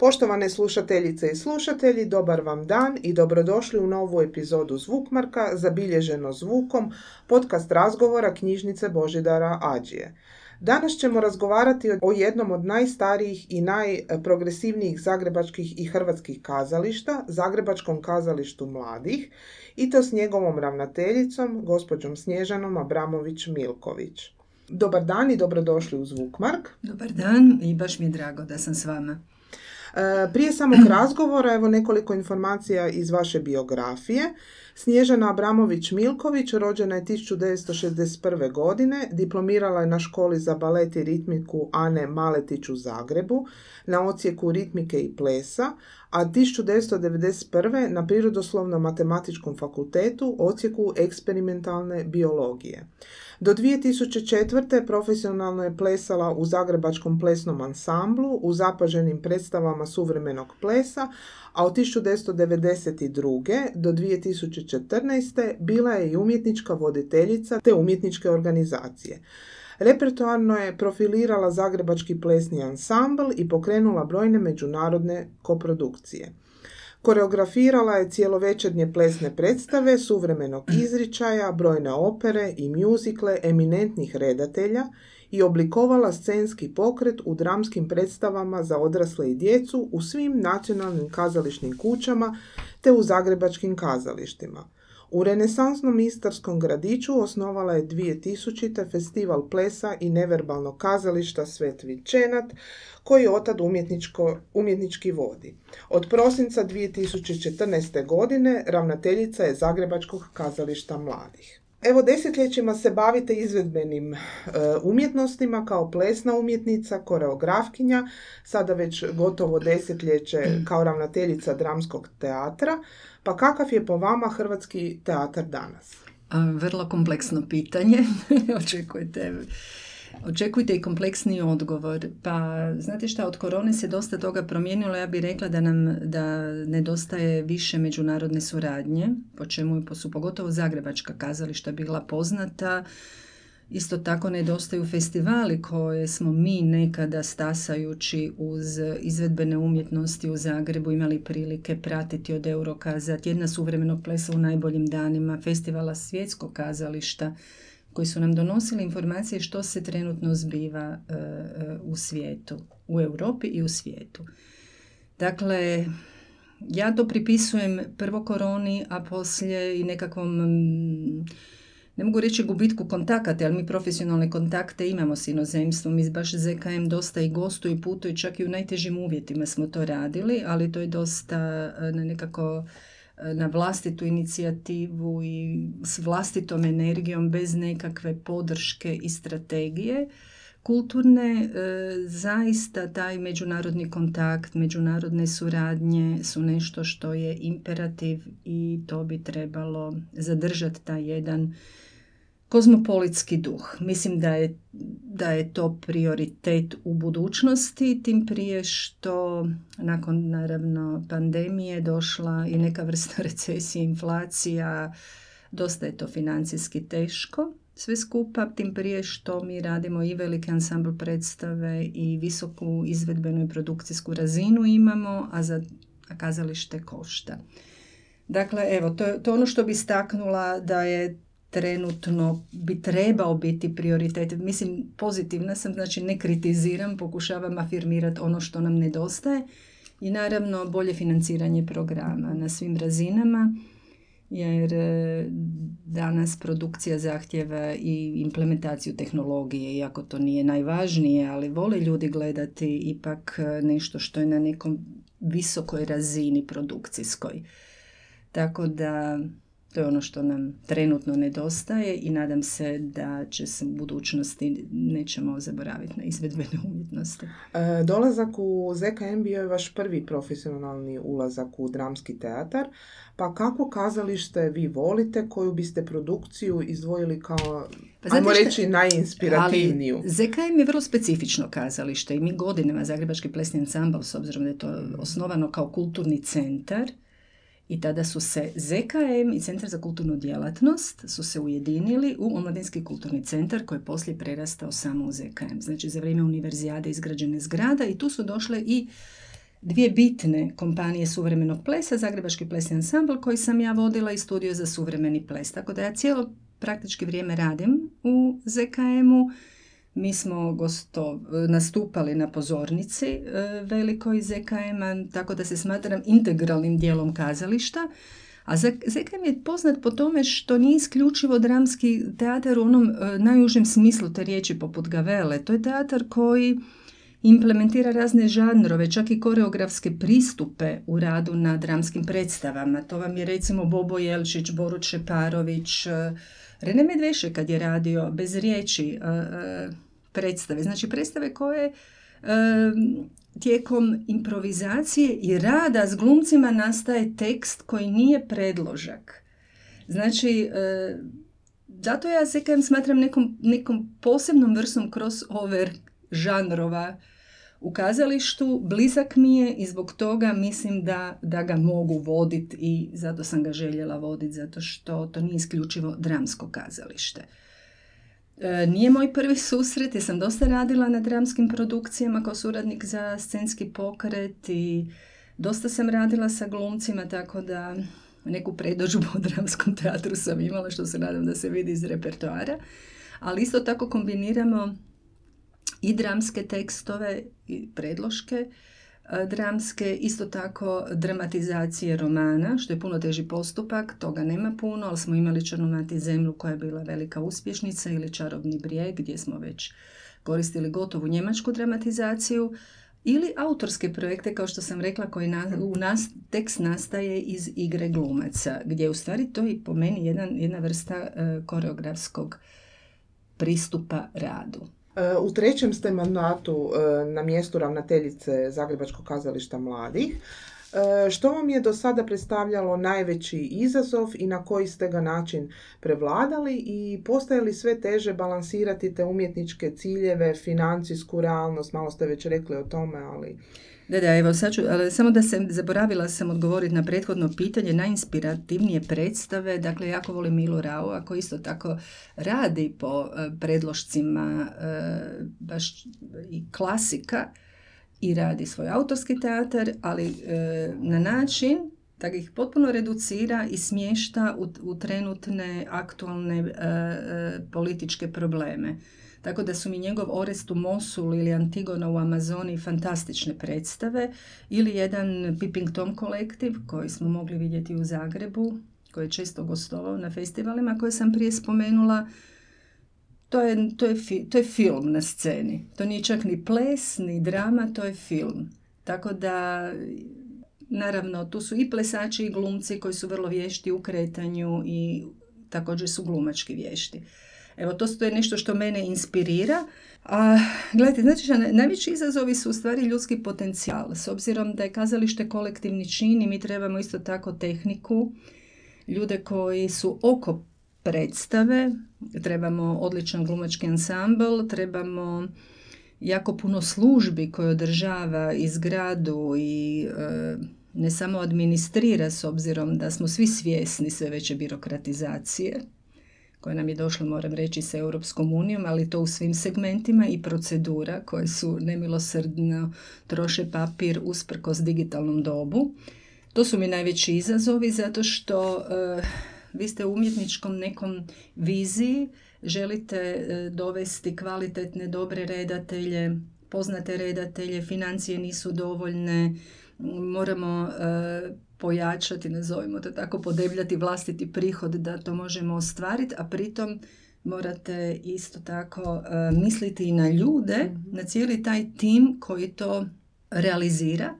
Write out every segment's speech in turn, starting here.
Poštovane slušateljice i slušatelji, dobar vam dan i dobrodošli u novu epizodu Zvukmarka, zabilježeno zvukom, podcast razgovora knjižnice Božidara Ađije. Danas ćemo razgovarati o jednom od najstarijih i najprogresivnijih zagrebačkih i hrvatskih kazališta, Zagrebačkom kazalištu mladih, i to s njegovom ravnateljicom, gospođom Snježanom Abramović-Milković. Dobar dan i dobrodošli u Zvukmark. Dobar dan i baš mi je drago da sam s vama. E, prije samog razgovora, evo nekoliko informacija iz vaše biografije. Snježana Abramović-Milković rođena je 1961. godine, diplomirala je na školi za balet i ritmiku Ane Maletić u Zagrebu, na ocijeku ritmike i plesa, a 1991. na Prirodoslovnom matematičkom fakultetu ocijeku eksperimentalne biologije. Do 2004. profesionalno je plesala u Zagrebačkom plesnom ansamblu, u zapaženim predstavama suvremenog plesa, a od 1992. do 2014. bila je i umjetnička voditeljica te umjetničke organizacije. Repertoarno je profilirala Zagrebački plesni ansambl i pokrenula brojne međunarodne koprodukcije. Koreografirala je cijelovečernje plesne predstave, suvremenog izričaja, brojne opere i mjuzikle eminentnih redatelja i oblikovala scenski pokret u dramskim predstavama za odrasle i djecu u svim nacionalnim kazališnim kućama te u zagrebačkim kazalištima. U renesansnom istarskom gradiću osnovala je 2000. festival plesa i neverbalnog kazališta Svet Vičenat, koji otad umjetnički vodi. Od prosinca 2014. godine ravnateljica je Zagrebačkog kazališta mladih. Evo desetljećima se bavite izvedbenim e, umjetnostima kao plesna umjetnica, koreografkinja, sada već gotovo desetljeće kao ravnateljica dramskog teatra. Pa kakav je po vama hrvatski teatar danas? Vrlo kompleksno pitanje. Očekujete Očekujte i kompleksni odgovor. Pa, znate šta, od korone se dosta toga promijenilo. Ja bih rekla da nam da nedostaje više međunarodne suradnje, po čemu su pogotovo Zagrebačka kazališta bila poznata. Isto tako nedostaju festivali koje smo mi nekada stasajući uz izvedbene umjetnosti u Zagrebu imali prilike pratiti od Eurokaza, tjedna suvremenog plesa u najboljim danima, festivala svjetskog kazališta, koji su nam donosili informacije što se trenutno zbiva e, e, u svijetu, u Europi i u svijetu. Dakle, ja to pripisujem prvo koroni, a poslije i nekakvom, ne mogu reći gubitku kontakata, ali mi profesionalne kontakte imamo s inozemstvom. Mi baš ZKM dosta i gostu i putu čak i u najtežim uvjetima smo to radili, ali to je dosta e, nekako na vlastitu inicijativu i s vlastitom energijom bez nekakve podrške i strategije kulturne, e, zaista taj međunarodni kontakt, međunarodne suradnje su nešto što je imperativ i to bi trebalo zadržati taj jedan kozmopolitski duh. Mislim da je, da je to prioritet u budućnosti, tim prije što nakon naravno pandemije došla i neka vrsta recesije, inflacija, dosta je to financijski teško sve skupa, tim prije što mi radimo i velike ansambl predstave i visoku izvedbenu i produkcijsku razinu imamo, a za kazalište košta. Dakle, evo, to je ono što bi staknula da je trenutno bi trebao biti prioritet. Mislim, pozitivna sam, znači ne kritiziram, pokušavam afirmirati ono što nam nedostaje i naravno bolje financiranje programa na svim razinama jer e, danas produkcija zahtjeva i implementaciju tehnologije, iako to nije najvažnije, ali vole ljudi gledati ipak e, nešto što je na nekom visokoj razini produkcijskoj. Tako da to je ono što nam trenutno nedostaje i nadam se da će se u budućnosti nećemo zaboraviti na izvedbene umjetnosti. E, dolazak u ZKM bio je vaš prvi profesionalni ulazak u dramski teatar, pa kako kazalište vi volite, koju biste produkciju izdvojili kao, pa ajmo reći, najinspirativniju? Ali ZKM je vrlo specifično kazalište i mi godinama Zagrebački plesni ansambl, s obzirom da je to osnovano kao kulturni centar, i tada su se ZKM i Centar za kulturnu djelatnost su se ujedinili u Omladinski kulturni centar koji je poslije prerastao samo u ZKM. Znači za vrijeme univerzijade izgrađene zgrada i tu su došle i dvije bitne kompanije suvremenog plesa, Zagrebački plesni ansambl koji sam ja vodila i studio za suvremeni ples. Tako da ja cijelo praktički vrijeme radim u ZKM-u. Mi smo gosto nastupali na pozornici e, velikoj ZKM-a, tako da se smatram integralnim dijelom kazališta. A ZKM je poznat po tome što nije isključivo dramski teatar u onom e, najužem smislu te riječi poput Gavele. To je teatar koji implementira razne žanrove, čak i koreografske pristupe u radu na dramskim predstavama. To vam je recimo Bobo Jelčić, Borut Šeparović, e, Rene Medveše kad je radio bez riječi e, predstave. Znači predstave koje tijekom improvizacije i rada s glumcima nastaje tekst koji nije predložak. Znači, e, zato ja se smatram nekom, nekom posebnom vrstom crossover žanrova u kazalištu, blizak mi je i zbog toga mislim da, da ga mogu voditi i zato sam ga željela voditi, zato što to nije isključivo dramsko kazalište. E, nije moj prvi susret, jer sam dosta radila na dramskim produkcijama kao suradnik za scenski pokret i dosta sam radila sa glumcima, tako da neku predođbu u dramskom teatru sam imala, što se nadam da se vidi iz repertoara. Ali isto tako kombiniramo i dramske tekstove i predloške dramske, isto tako dramatizacije romana, što je puno teži postupak, toga nema puno, ali smo imali Črnomati zemlju koja je bila velika uspješnica ili Čarobni brijeg gdje smo već koristili gotovu njemačku dramatizaciju ili autorske projekte, kao što sam rekla, koji u nas tekst nastaje iz igre glumaca, gdje je u stvari to i po meni jedan, jedna vrsta e, koreografskog pristupa radu. U trećem ste mandatu e, na mjestu ravnateljice Zagrebačkog kazališta mladih. E, što vam je do sada predstavljalo najveći izazov i na koji ste ga način prevladali i postaje li sve teže balansirati te umjetničke ciljeve, financijsku realnost, malo ste već rekli o tome, ali... Da, da, evo sad ću, ali samo da se zaboravila sam odgovoriti na prethodno pitanje, najinspirativnije predstave, dakle jako volim Milu Rao, ako isto tako radi po e, predlošcima e, baš i klasika i radi svoj autorski teatar, ali e, na način da ih potpuno reducira i smješta u, u trenutne aktualne političke probleme. Tako da su mi njegov Orest u Mosul ili Antigona u Amazoni fantastične predstave ili jedan Pipping Tom kolektiv koji smo mogli vidjeti u Zagrebu, koji je često gostovao na festivalima koje sam prije spomenula. To je, to, je, to je film na sceni. To nije čak ni ples, ni drama, to je film. Tako da, naravno, tu su i plesači i glumci koji su vrlo vješti u kretanju i također su glumački vješti. Evo, to je nešto što mene inspirira. A, gledajte, znači, najveći izazovi su u stvari ljudski potencijal. S obzirom da je kazalište kolektivni čin i mi trebamo isto tako tehniku, ljude koji su oko predstave, trebamo odličan glumački ansambl, trebamo jako puno službi koje održava i zgradu i e, ne samo administrira s obzirom da smo svi svjesni sve veće birokratizacije koja nam je došla, moram reći, sa Europskom unijom, ali to u svim segmentima i procedura koje su nemilosrdno troše papir usprkos digitalnom dobu. To su mi najveći izazovi zato što uh, vi ste u umjetničkom nekom viziji, želite uh, dovesti kvalitetne, dobre redatelje, poznate redatelje, financije nisu dovoljne, moramo uh, pojačati, nazovimo to tako, podebljati vlastiti prihod da to možemo ostvariti, a pritom morate isto tako e, misliti i na ljude, mhm. na cijeli taj tim koji to realizira,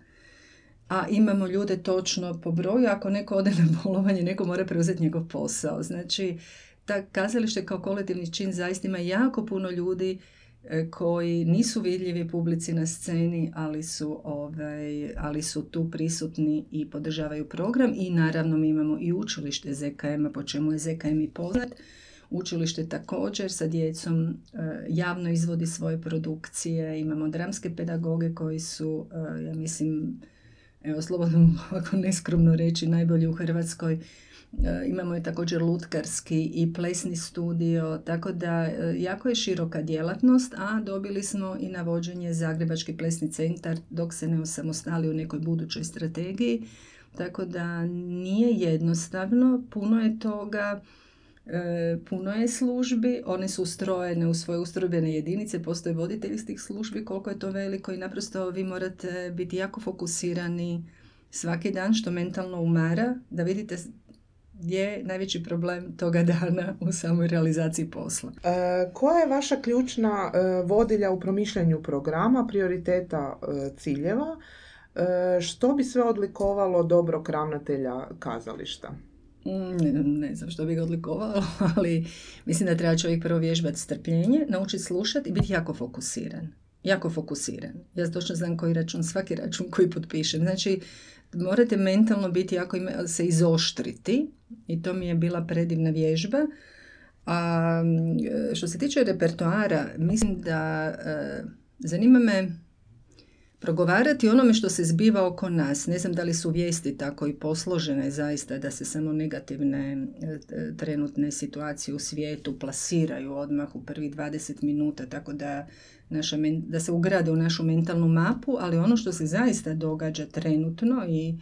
a imamo ljude točno po broju, ako neko ode na bolovanje, neko mora preuzeti njegov posao. Znači, ta kazalište kao kolektivni čin zaista ima jako puno ljudi E, koji nisu vidljivi publici na sceni, ali su, ovaj, ali su tu prisutni i podržavaju program i naravno mi imamo i učilište ZKM-a, po čemu je ZKM i poznat. Učilište također sa djecom e, javno izvodi svoje produkcije, imamo dramske pedagoge koji su, e, ja mislim, evo slobodno ovako neskromno reći, najbolji u Hrvatskoj. E, imamo je također lutkarski i plesni studio, tako da e, jako je široka djelatnost, a dobili smo i navođenje Zagrebački plesni centar dok se ne osamostali u nekoj budućoj strategiji. Tako da nije jednostavno, puno je toga, puno je službi, one su ustrojene u svoje ustrojbene jedinice, postoje voditelji iz tih službi, koliko je to veliko i naprosto vi morate biti jako fokusirani svaki dan što mentalno umara, da vidite je najveći problem toga dana u samoj realizaciji posla. E, koja je vaša ključna e, vodilja u promišljanju programa, prioriteta e, ciljeva? E, što bi sve odlikovalo dobrog ravnatelja kazališta? Ne, ne znam što bi ga odlikovalo, ali mislim da treba čovjek prvo vježbati strpljenje, naučiti slušati i biti jako fokusiran. Jako fokusiran. Ja točno znam koji račun, svaki račun koji potpišem. Znači, morate mentalno biti jako se izoštriti i to mi je bila predivna vježba. A što se tiče repertoara, mislim da e, zanima me progovarati onome što se zbiva oko nas. Ne znam da li su vijesti tako i posložene zaista da se samo negativne e, trenutne situacije u svijetu plasiraju odmah u prvih 20 minuta, tako da, naša, da se ugrade u našu mentalnu mapu, ali ono što se zaista događa trenutno i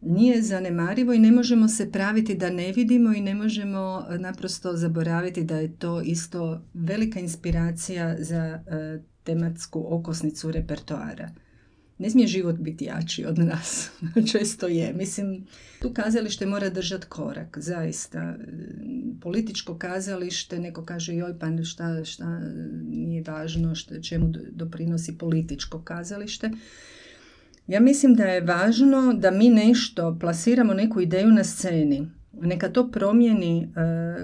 nije zanemarivo i ne možemo se praviti da ne vidimo i ne možemo e, naprosto zaboraviti da je to isto velika inspiracija za e, tematsku okosnicu repertoara. Ne smije život biti jači od nas. Često je. Mislim, tu kazalište mora držati korak, zaista. Političko kazalište, neko kaže joj pa šta, šta nije važno, šta, čemu doprinosi političko kazalište. Ja mislim da je važno da mi nešto plasiramo neku ideju na sceni. Neka to promijeni e,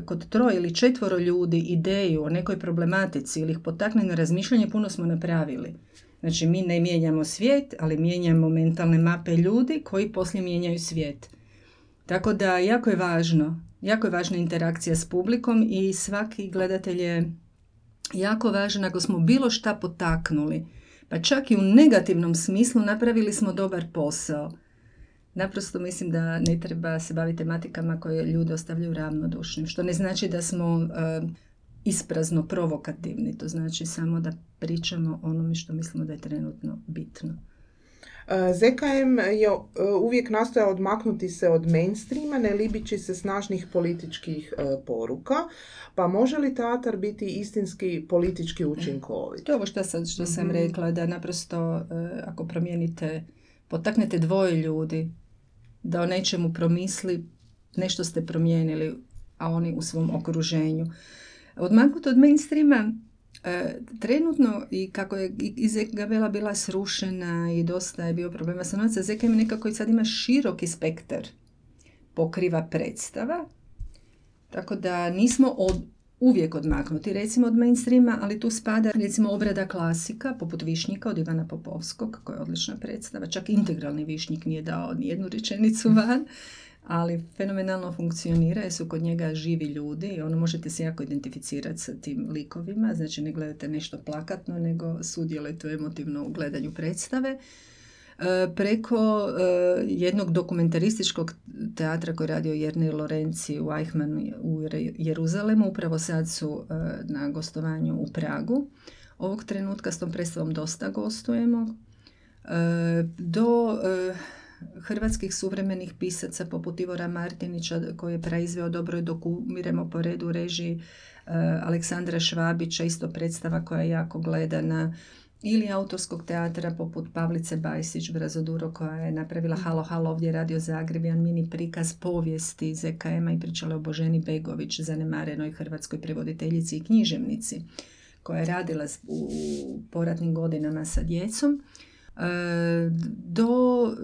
kod troje ili četvoro ljudi ideju o nekoj problematici ili ih potakne na razmišljanje, puno smo napravili. Znači mi ne mijenjamo svijet, ali mijenjamo mentalne mape ljudi koji poslije mijenjaju svijet. Tako da jako je važno, jako je važna interakcija s publikom i svaki gledatelj je jako važan ako smo bilo šta potaknuli, pa čak i u negativnom smislu napravili smo dobar posao. Naprosto mislim da ne treba se baviti tematikama koje ljude ostavljaju ravnodušnim, što ne znači da smo eh, isprazno provokativni, to znači samo da pričamo onome što mislimo da je trenutno bitno. E, ZKM je e, uvijek nastojao odmaknuti se od mainstreama, ne libići se snažnih političkih poruka, pa može li teatar biti istinski politički učinkovit? To je ovo što, sad, što sam mhm. rekla, da naprosto ako promijenite, potaknete dvoje ljudi da o nečemu promisli, nešto ste promijenili, a oni u svom okruženju. Odmaknut od mainstreama E, trenutno i kako je Gabela bila srušena i dosta je bio problema sa novca, ZKM nekako i sad ima široki spektar pokriva predstava, tako da nismo od, uvijek odmaknuti recimo od mainstreama, ali tu spada recimo obrada klasika poput Višnjika od Ivana Popovskog, koja je odlična predstava, čak integralni Višnjik nije dao ni jednu rečenicu van ali fenomenalno funkcionira jer su kod njega živi ljudi i ono možete se jako identificirati sa tim likovima, znači ne gledate nešto plakatno, nego sudjelujete emotivno u gledanju predstave. E, preko e, jednog dokumentarističkog teatra koji je radio Jernej Lorenci u Eichmannu u Jeruzalemu, upravo sad su e, na gostovanju u Pragu. Ovog trenutka s tom predstavom dosta gostujemo. Do hrvatskih suvremenih pisaca poput Ivora Martinića koji je praizveo dobro i dok umiremo po redu u režiji Aleksandra Švabića, isto predstava koja je jako gledana ili autorskog teatra poput Pavlice Bajsić Brazoduro koja je napravila Halo Halo ovdje radio Zagreb, jedan mini prikaz povijesti ZKM-a i pričala o Boženi Begović, zanemarenoj hrvatskoj prevoditeljici i književnici koja je radila u poratnim godinama sa djecom do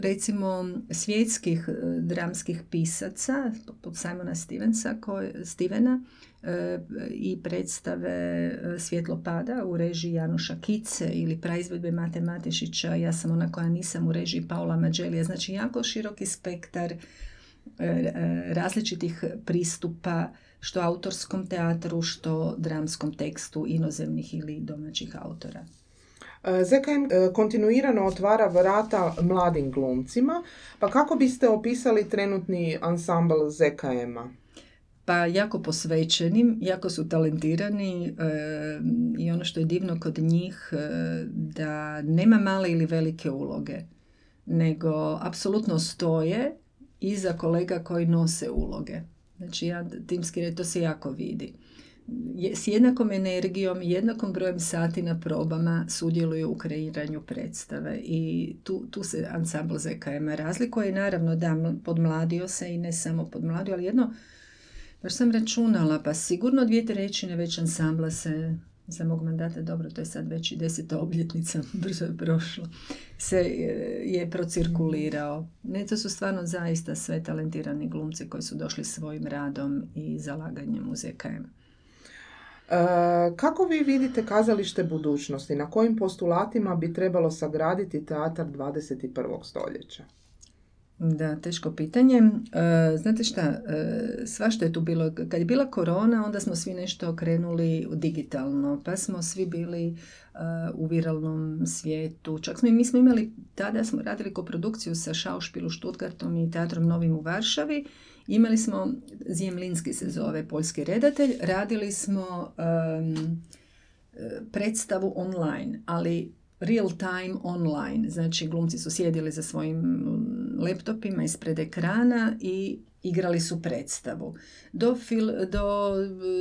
recimo svjetskih e, dramskih pisaca poput Simona Stevensa koje, Stevena e, i predstave e, Svjetlo pada u režiji Januša Kice ili praizvedbe Mate Matešića Ja sam ona koja nisam u režiji Paula Mađelija. Znači jako široki spektar različitih pristupa što autorskom teatru, što dramskom tekstu inozemnih ili domaćih autora. ZKM kontinuirano otvara vrata mladim glumcima, pa kako biste opisali trenutni ansambl ZKM-a? Pa jako posvećenim, jako su talentirani i ono što je divno kod njih da nema male ili velike uloge, nego apsolutno stoje iza kolega koji nose uloge. Znači ja timski to se jako vidi. S jednakom energijom, jednakom brojem sati na probama sudjeluju u kreiranju predstave i tu, tu se ansambl ZKM razlikuje. Naravno da podmladio se i ne samo podmladio, ali jedno, baš sam računala, pa sigurno dvije trećine već ansambla se za mog mandata, dobro, to je sad već i deseta obljetnica, brzo je prošlo, se je procirkulirao. Ne, to su stvarno zaista sve talentirani glumci koji su došli svojim radom i zalaganjem u ZKM. E, kako vi vidite kazalište budućnosti? Na kojim postulatima bi trebalo sagraditi teatar 21. stoljeća? Da, teško pitanje. E, znate šta, e, svašta je tu bilo. Kad je bila korona, onda smo svi nešto okrenuli digitalno, pa smo svi bili u viralnom svijetu. Čak smo, mi smo imali, tada smo radili koprodukciju sa Schauspielu Stuttgartom i Teatrom Novim u Varšavi. Imali smo, Zjemlinski se zove, poljski redatelj, radili smo predstavu online, ali real time online. Znači, glumci su sjedili za svojim laptopima ispred ekrana i igrali su predstavu. Do, fil, do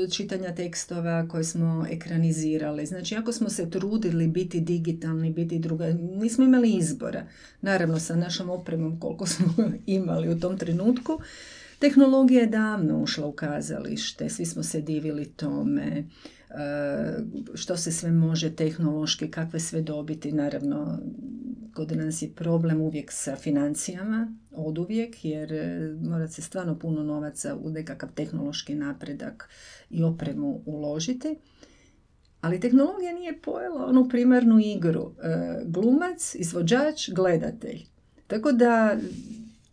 e, čitanja tekstova koje smo ekranizirali. Znači, ako smo se trudili biti digitalni, biti druga, nismo imali izbora. Naravno, sa našom opremom koliko smo imali u tom trenutku. Tehnologija je davno ušla u kazalište, svi smo se divili tome što se sve može tehnološki, kakve sve dobiti. Naravno, kod nas je problem uvijek sa financijama, od uvijek, jer e, mora se stvarno puno novaca u nekakav tehnološki napredak i opremu uložiti. Ali tehnologija nije pojela onu primarnu igru. E, glumac, izvođač, gledatelj. Tako da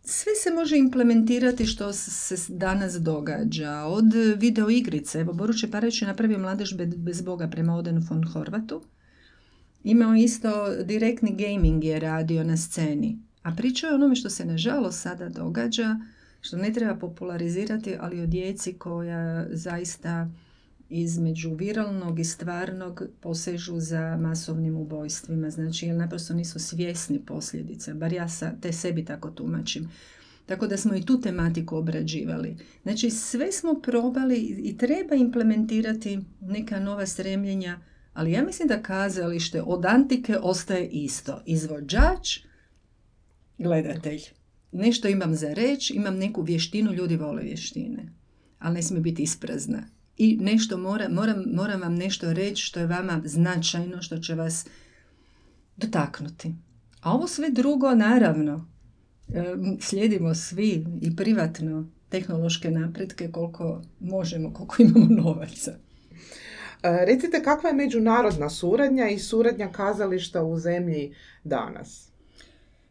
sve se može implementirati što se danas događa. Od video igrice, evo Boruće Pareć je napravio Mladež bez Boga prema Odenu von Horvatu. Imao isto direktni gaming je radio na sceni. A pričao je onome što se nažalost sada događa, što ne treba popularizirati, ali o djeci koja zaista između viralnog i stvarnog posežu za masovnim ubojstvima. Znači, jer naprosto nisu svjesni posljedice. Bar ja sa, te sebi tako tumačim. Tako da smo i tu tematiku obrađivali. Znači, sve smo probali i treba implementirati neka nova stremljenja, ali ja mislim da kazalište od antike ostaje isto. Izvođač, gledatelj. Nešto imam za reći, imam neku vještinu, ljudi vole vještine. Ali ne smije biti isprazna i nešto mora, moram, moram vam nešto reći što je vama značajno, što će vas dotaknuti. A ovo sve drugo, naravno, slijedimo svi i privatno tehnološke napretke koliko možemo, koliko imamo novaca. E, recite kakva je međunarodna suradnja i suradnja kazališta u zemlji danas?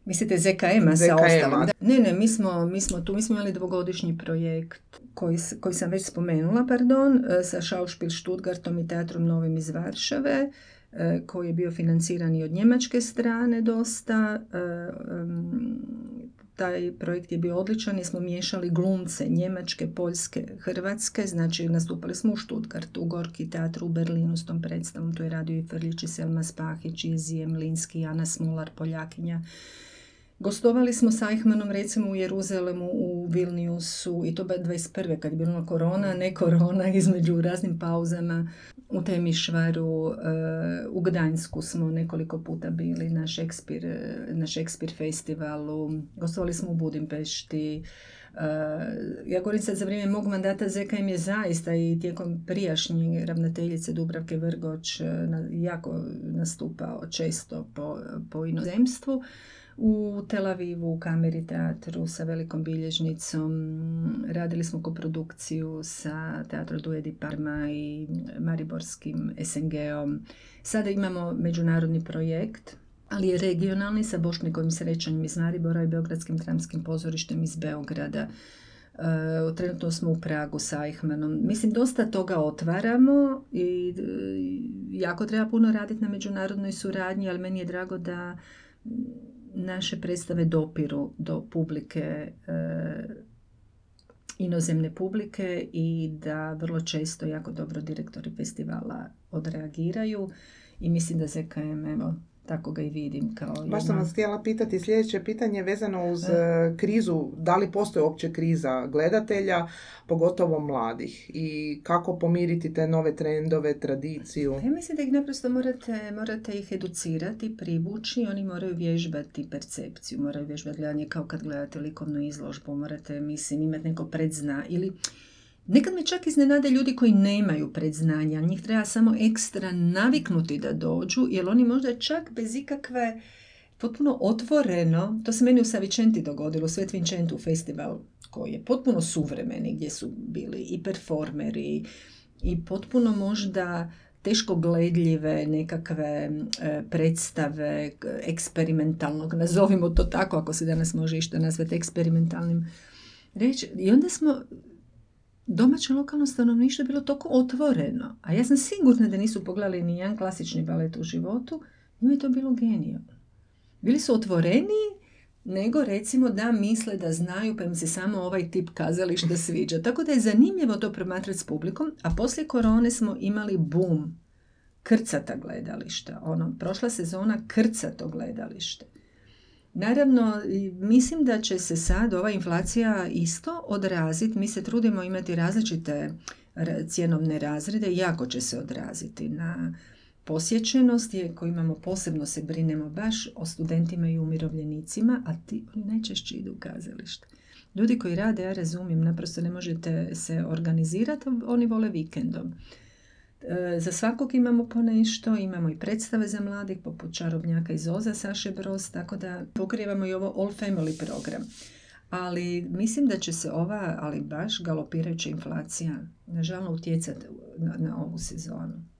Mislite ZKM-a sa ostalom? Ne, ne, mi smo, mi smo tu, mi smo imali dvogodišnji projekt koji, koji sam već spomenula, pardon, e, sa Schauspiel Stuttgartom i Teatrom Novim iz Varšave, e, koji je bio financiran i od njemačke strane dosta. E, taj projekt je bio odličan jer smo miješali glumce njemačke, poljske, hrvatske, znači nastupali smo u Stuttgartu, u Gorki teatru u Berlinu s tom predstavom, tu je radio i Frljić i Selma Spahić i Zijem Linski, Ana Smolar, Poljakinja. Gostovali smo s Eichmannom recimo u Jeruzalemu, u Vilniusu i to 21. kad je bila korona, ne korona, između raznim pauzama u Temišvaru, eh, u Gdańsku smo nekoliko puta bili na Šekspir, eh, na Šekspir festivalu, gostovali smo u Budimpešti, Uh, ja govorim sad za vrijeme mog mandata ZKM je zaista i tijekom prijašnje ravnateljice Dubravke Vrgoć jako nastupao često po, po inozemstvu u Tel Avivu, u kameri teatru sa velikom bilježnicom. Radili smo koprodukciju sa Teatro Duedi Parma i Mariborskim SNG-om. Sada imamo međunarodni projekt, ali je regionalni sa Bošnikovim srećanjem iz Maribora i Beogradskim dramskim pozorištem iz Beograda. trenutno smo u Pragu sa Eichmannom. Mislim, dosta toga otvaramo i jako treba puno raditi na međunarodnoj suradnji, ali meni je drago da naše predstave dopiru do publike inozemne publike i da vrlo često jako dobro direktori festivala odreagiraju i mislim da ZKM evo tako ga i vidim kao Baš sam vas htjela pitati sljedeće pitanje vezano uz e. krizu, da li postoji uopće kriza gledatelja, pogotovo mladih i kako pomiriti te nove trendove, tradiciju? Ja mislim da ih naprosto morate, morate ih educirati, privući, oni moraju vježbati percepciju, moraju vježbati gledanje kao kad gledate likovnu izložbu, morate, mislim, imati neko predzna ili Nekad me čak iznenade ljudi koji nemaju predznanja, njih treba samo ekstra naviknuti da dođu, jer oni možda čak bez ikakve potpuno otvoreno, to se meni u Savičenti dogodilo, u Svet Vincentu festival koji je potpuno suvremeni, gdje su bili i performeri i potpuno možda teško gledljive nekakve e, predstave eksperimentalnog, nazovimo to tako ako se danas može išta nazvati eksperimentalnim reći. I onda smo domaće lokalno stanovništvo je bilo toliko otvoreno, a ja sam sigurna da nisu pogledali ni jedan klasični balet u životu, njima je to bilo genijalno. Bili su otvoreniji nego recimo da misle da znaju pa im se samo ovaj tip kazališta sviđa. Tako da je zanimljivo to promatrati s publikom, a poslije korone smo imali boom krcata gledališta. Ono, prošla sezona krcato gledalište. Naravno, mislim da će se sad ova inflacija isto odraziti. Mi se trudimo imati različite cjenovne razrede jako će se odraziti na posjećenost je koju imamo posebno se brinemo baš o studentima i umirovljenicima, a ti oni najčešće idu u kazalište. Ljudi koji rade, ja razumijem, naprosto ne možete se organizirati, oni vole vikendom. E, za svakog imamo po nešto, imamo i predstave za mladih poput Čarobnjaka iz Oza Saše Broz, tako da pokrivamo i ovo all family program. Ali mislim da će se ova, ali baš galopirajuća inflacija, nažalno utjecati na ovu sezonu.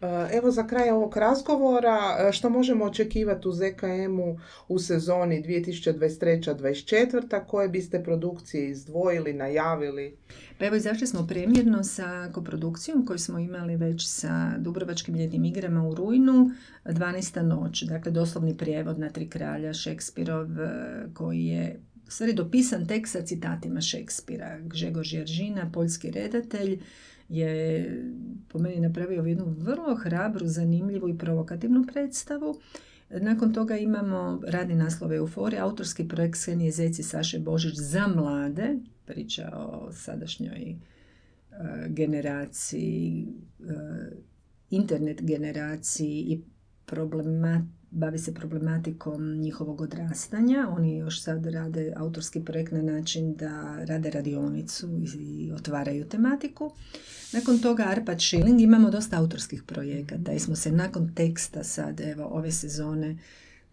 E, evo za kraj ovog razgovora, e, što možemo očekivati u ZKM-u u sezoni 2023-2024, koje biste produkcije izdvojili, najavili? Pa evo izašli smo premjerno sa koprodukcijom koju smo imali već sa Dubrovačkim ljetnim igrama u Rujnu, 12. noć, dakle doslovni prijevod na tri kralja Šekspirov koji je stvari dopisan tekst sa citatima Šekspira. Gžegor Žeržina, poljski redatelj, je po meni napravio jednu vrlo hrabru, zanimljivu i provokativnu predstavu. Nakon toga imamo radni naslov Euforija, autorski projekt Ksenije Zeci Saše Božić za mlade, priča o sadašnjoj e, generaciji, e, internet generaciji i problemat, bavi se problematikom njihovog odrastanja. Oni još sad rade autorski projekt na način da rade radionicu i otvaraju tematiku. Nakon toga Arpad Schilling imamo dosta autorskih projekata i smo se nakon teksta sad, evo, ove sezone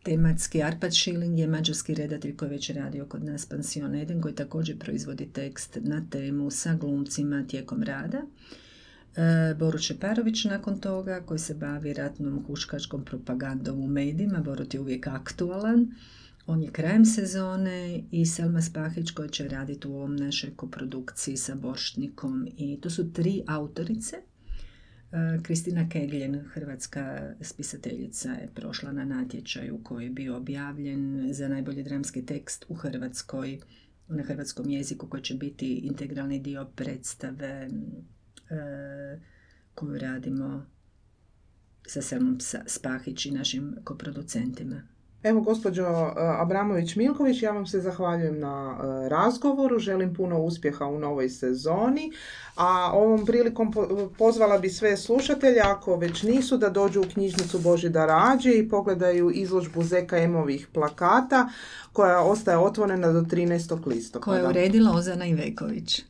tematski. Arpad Schilling je mađarski redatelj koji već radio kod nas Pansion Eden koji također proizvodi tekst na temu sa glumcima tijekom rada. E, Boru Čeparović nakon toga koji se bavi ratnom huškačkom propagandom u medijima. Borut je uvijek aktualan. On je krajem sezone i Selma Spahić koja će raditi u ovom našoj koprodukciji sa Borštnikom. I to su tri autorice. E, Kristina Kegljen, hrvatska spisateljica, je prošla na natječaju koji je bio objavljen za najbolji dramski tekst u Hrvatskoj, na hrvatskom jeziku koji će biti integralni dio predstave koju radimo sa Selmom Spahić i našim koproducentima. Evo, gospođo e, Abramović-Milković, ja vam se zahvaljujem na e, razgovoru, želim puno uspjeha u novoj sezoni, a ovom prilikom pozvala bi sve slušatelje, ako već nisu, da dođu u knjižnicu Božida Rađe i pogledaju izložbu ZKM-ovih plakata koja ostaje otvorena do 13. listopada. Koja je uredila Ozana Iveković.